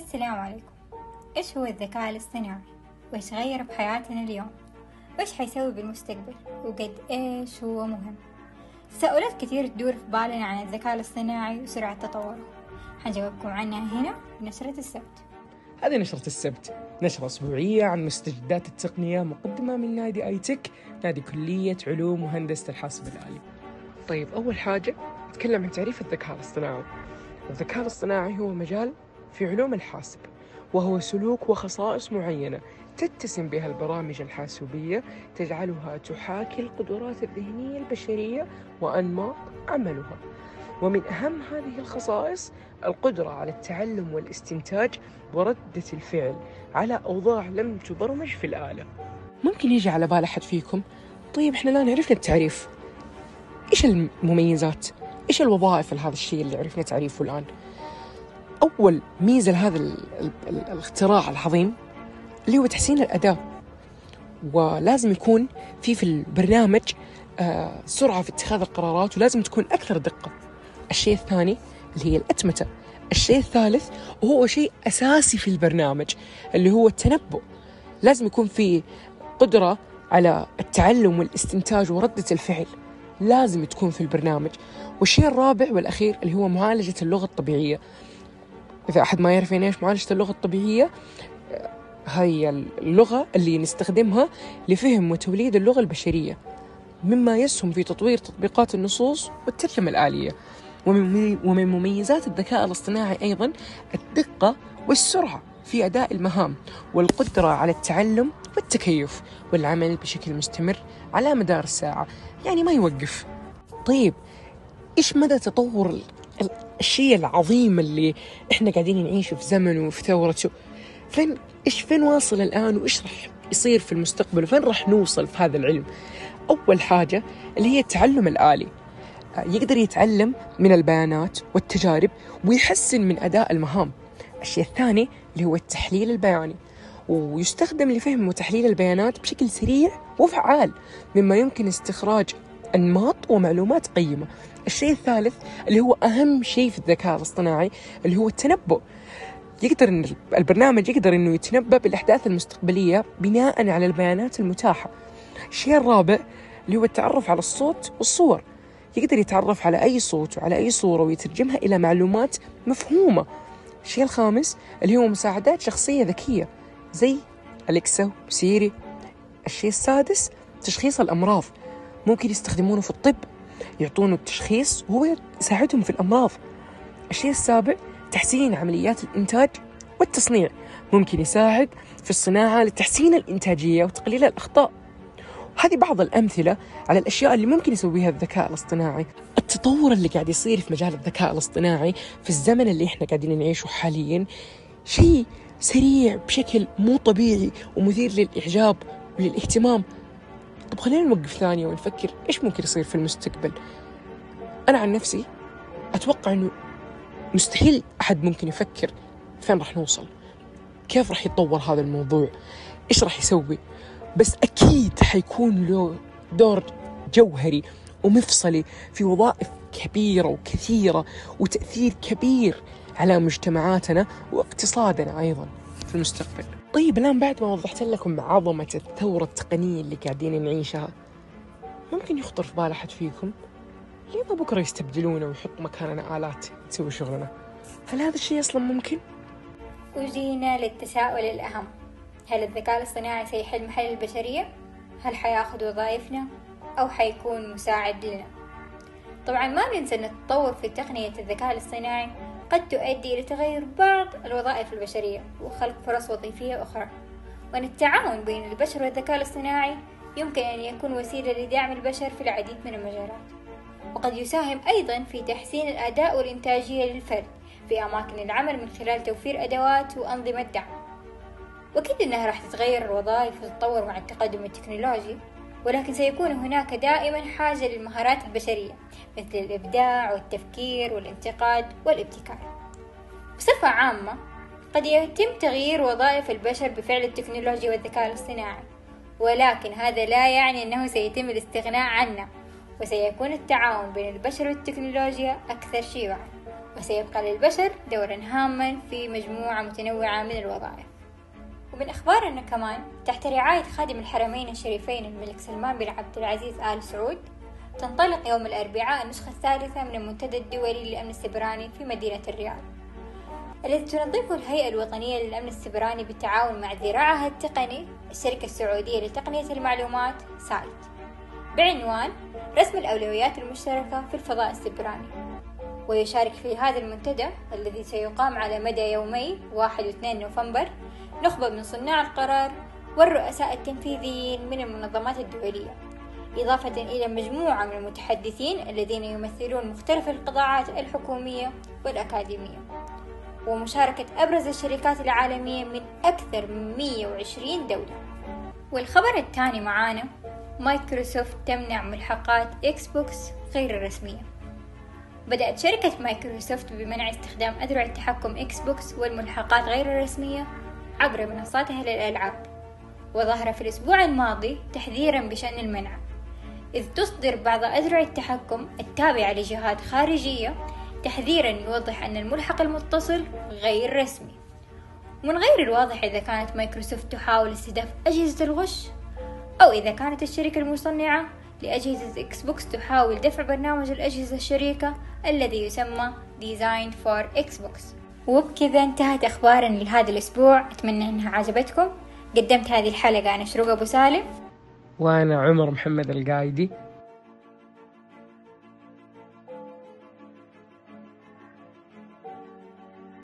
السلام عليكم إيش هو الذكاء الاصطناعي؟ وإيش غير بحياتنا اليوم؟ وإيش حيسوي بالمستقبل؟ وقد إيش هو مهم؟ تساؤلات كثير تدور في بالنا عن الذكاء الاصطناعي وسرعة تطوره حنجاوبكم عنها هنا في نشرة السبت هذه نشرة السبت نشرة أسبوعية عن مستجدات التقنية مقدمة من نادي آي تك نادي كلية علوم وهندسة الحاسب الآلي طيب أول حاجة نتكلم عن تعريف الذكاء الاصطناعي الذكاء الاصطناعي هو مجال في علوم الحاسب وهو سلوك وخصائص معينة تتسم بها البرامج الحاسوبية تجعلها تحاكي القدرات الذهنية البشرية وأنماط عملها ومن أهم هذه الخصائص القدرة على التعلم والاستنتاج وردة الفعل على أوضاع لم تبرمج في الآلة ممكن يجي على بال أحد فيكم طيب إحنا الآن عرفنا التعريف إيش المميزات؟ إيش الوظائف لهذا الشيء اللي عرفنا تعريفه الآن؟ أول ميزة لهذا ال ال ال الاختراع العظيم اللي هو تحسين الأداء. ولازم يكون في في البرنامج آه سرعة في اتخاذ القرارات ولازم تكون أكثر دقة. الشيء الثاني اللي هي الأتمتة. الشيء الثالث وهو شيء أساسي في البرنامج اللي هو التنبؤ. لازم يكون في قدرة على التعلم والاستنتاج وردة الفعل. لازم تكون في البرنامج. والشيء الرابع والأخير اللي هو معالجة اللغة الطبيعية. إذا أحد ما يعرف يعني إيش معالجة اللغة الطبيعية هي اللغة اللي نستخدمها لفهم وتوليد اللغة البشرية مما يسهم في تطوير تطبيقات النصوص والترجمة الآلية ومن مميزات الذكاء الاصطناعي أيضا الدقة والسرعة في أداء المهام والقدرة على التعلم والتكيف والعمل بشكل مستمر على مدار الساعة يعني ما يوقف. طيب إيش مدى تطور الشيء العظيم اللي إحنا قاعدين نعيشه في زمنه وفي ثورته. فين إيش فين واصل الآن وإيش راح يصير في المستقبل؟ وفين راح نوصل في هذا العلم؟ أول حاجة اللي هي التعلم الآلي. يقدر يتعلم من البيانات والتجارب ويحسن من أداء المهام. الشيء الثاني اللي هو التحليل البياني. ويستخدم لفهم وتحليل البيانات بشكل سريع وفعال مما يمكن استخراج أنماط ومعلومات قيمة. الشيء الثالث اللي هو أهم شيء في الذكاء الاصطناعي اللي هو التنبؤ. يقدر إن البرنامج يقدر إنه يتنبأ بالأحداث المستقبلية بناء على البيانات المتاحة. الشيء الرابع اللي هو التعرف على الصوت والصور. يقدر يتعرف على أي صوت وعلى أي صورة ويترجمها إلى معلومات مفهومة. الشيء الخامس اللي هو مساعدات شخصية ذكية زي أليكسا وسيري. الشيء السادس تشخيص الأمراض. ممكن يستخدمونه في الطب يعطونه التشخيص وهو يساعدهم في الأمراض. الشيء السابع تحسين عمليات الإنتاج والتصنيع. ممكن يساعد في الصناعة لتحسين الإنتاجية وتقليل الأخطاء. هذه بعض الأمثلة على الأشياء اللي ممكن يسويها الذكاء الاصطناعي. التطور اللي قاعد يصير في مجال الذكاء الاصطناعي في الزمن اللي إحنا قاعدين نعيشه حاليا شيء سريع بشكل مو طبيعي ومثير للإعجاب وللاهتمام. طب خلينا نوقف ثانية ونفكر إيش ممكن يصير في المستقبل. أنا عن نفسي أتوقع أنه مستحيل أحد ممكن يفكر فين راح نوصل كيف راح يتطور هذا الموضوع إيش راح يسوي. بس أكيد حيكون له دور جوهري ومفصلي في وظائف كبيرة وكثيرة وتأثير كبير على مجتمعاتنا واقتصادنا أيضا في المستقبل. طيب الآن بعد ما وضحت لكم عظمة الثورة التقنية اللي قاعدين نعيشها ممكن يخطر في بال أحد فيكم ليه ما بكرة يستبدلونا ويحطوا مكاننا آلات تسوي شغلنا هل هذا الشيء أصلا ممكن؟ وجينا للتساؤل الأهم هل الذكاء الاصطناعي سيحل محل البشرية؟ هل حياخذ وظائفنا؟ أو حيكون مساعد لنا؟ طبعا ما ننسى أن التطور في تقنية الذكاء الاصطناعي قد تؤدي إلى تغير بعض الوظائف البشرية وخلق فرص وظيفية أخرى. وأن التعاون بين البشر والذكاء الاصطناعي يمكن أن يكون وسيلة لدعم البشر في العديد من المجالات. وقد يساهم أيضا في تحسين الأداء والإنتاجية للفرد في أماكن العمل من خلال توفير أدوات وأنظمة دعم. وأكيد أنها راح تتغير الوظائف وتتطور مع التقدم التكنولوجي. ولكن سيكون هناك دائما حاجة للمهارات البشرية مثل الإبداع والتفكير والانتقاد والابتكار. بصفة عامة قد يتم تغيير وظائف البشر بفعل التكنولوجيا والذكاء الاصطناعي. ولكن هذا لا يعني أنه سيتم الاستغناء عنا وسيكون التعاون بين البشر والتكنولوجيا أكثر شيوعا. وسيبقى للبشر دورا هاما في مجموعة متنوعة من الوظائف. ومن أخبارنا كمان تحت رعاية خادم الحرمين الشريفين الملك سلمان بن عبد العزيز آل سعود تنطلق يوم الأربعاء النسخة الثالثة من المنتدى الدولي للأمن السبراني في مدينة الرياض. الذي تنظمه الهيئة الوطنية للأمن السبراني بالتعاون مع ذراعها التقني الشركة السعودية لتقنية المعلومات سايت. بعنوان رسم الأولويات المشتركة في الفضاء السبراني. ويشارك في هذا المنتدى الذي سيقام على مدى يومي 1 و 2 نوفمبر نخبة من صناع القرار والرؤساء التنفيذيين من المنظمات الدولية إضافة إلى مجموعة من المتحدثين الذين يمثلون مختلف القطاعات الحكومية والأكاديمية. ومشاركة أبرز الشركات العالمية من أكثر من 120 دولة. والخبر الثاني معانا مايكروسوفت تمنع ملحقات إكس بوكس غير الرسمية. بدأت شركة مايكروسوفت بمنع استخدام أذرع التحكم إكس بوكس والملحقات غير الرسمية عبر منصاتها للألعاب وظهر في الأسبوع الماضي تحذيرا بشأن المنع إذ تصدر بعض أذرع التحكم التابعة لجهات خارجية تحذيرا يوضح أن الملحق المتصل غير رسمي. ومن غير الواضح إذا كانت مايكروسوفت تحاول استهداف أجهزة الغش أو إذا كانت الشركة المصنعة لأجهزة إكس بوكس تحاول دفع برنامج الأجهزة الشريكة الذي يسمى Designed for Xbox. وبكذا انتهت أخبارنا لهذا الأسبوع. أتمنى أنها عجبتكم. قدمت هذه الحلقة. أنا شروق أبو سالم. وأنا عمر محمد القايدي.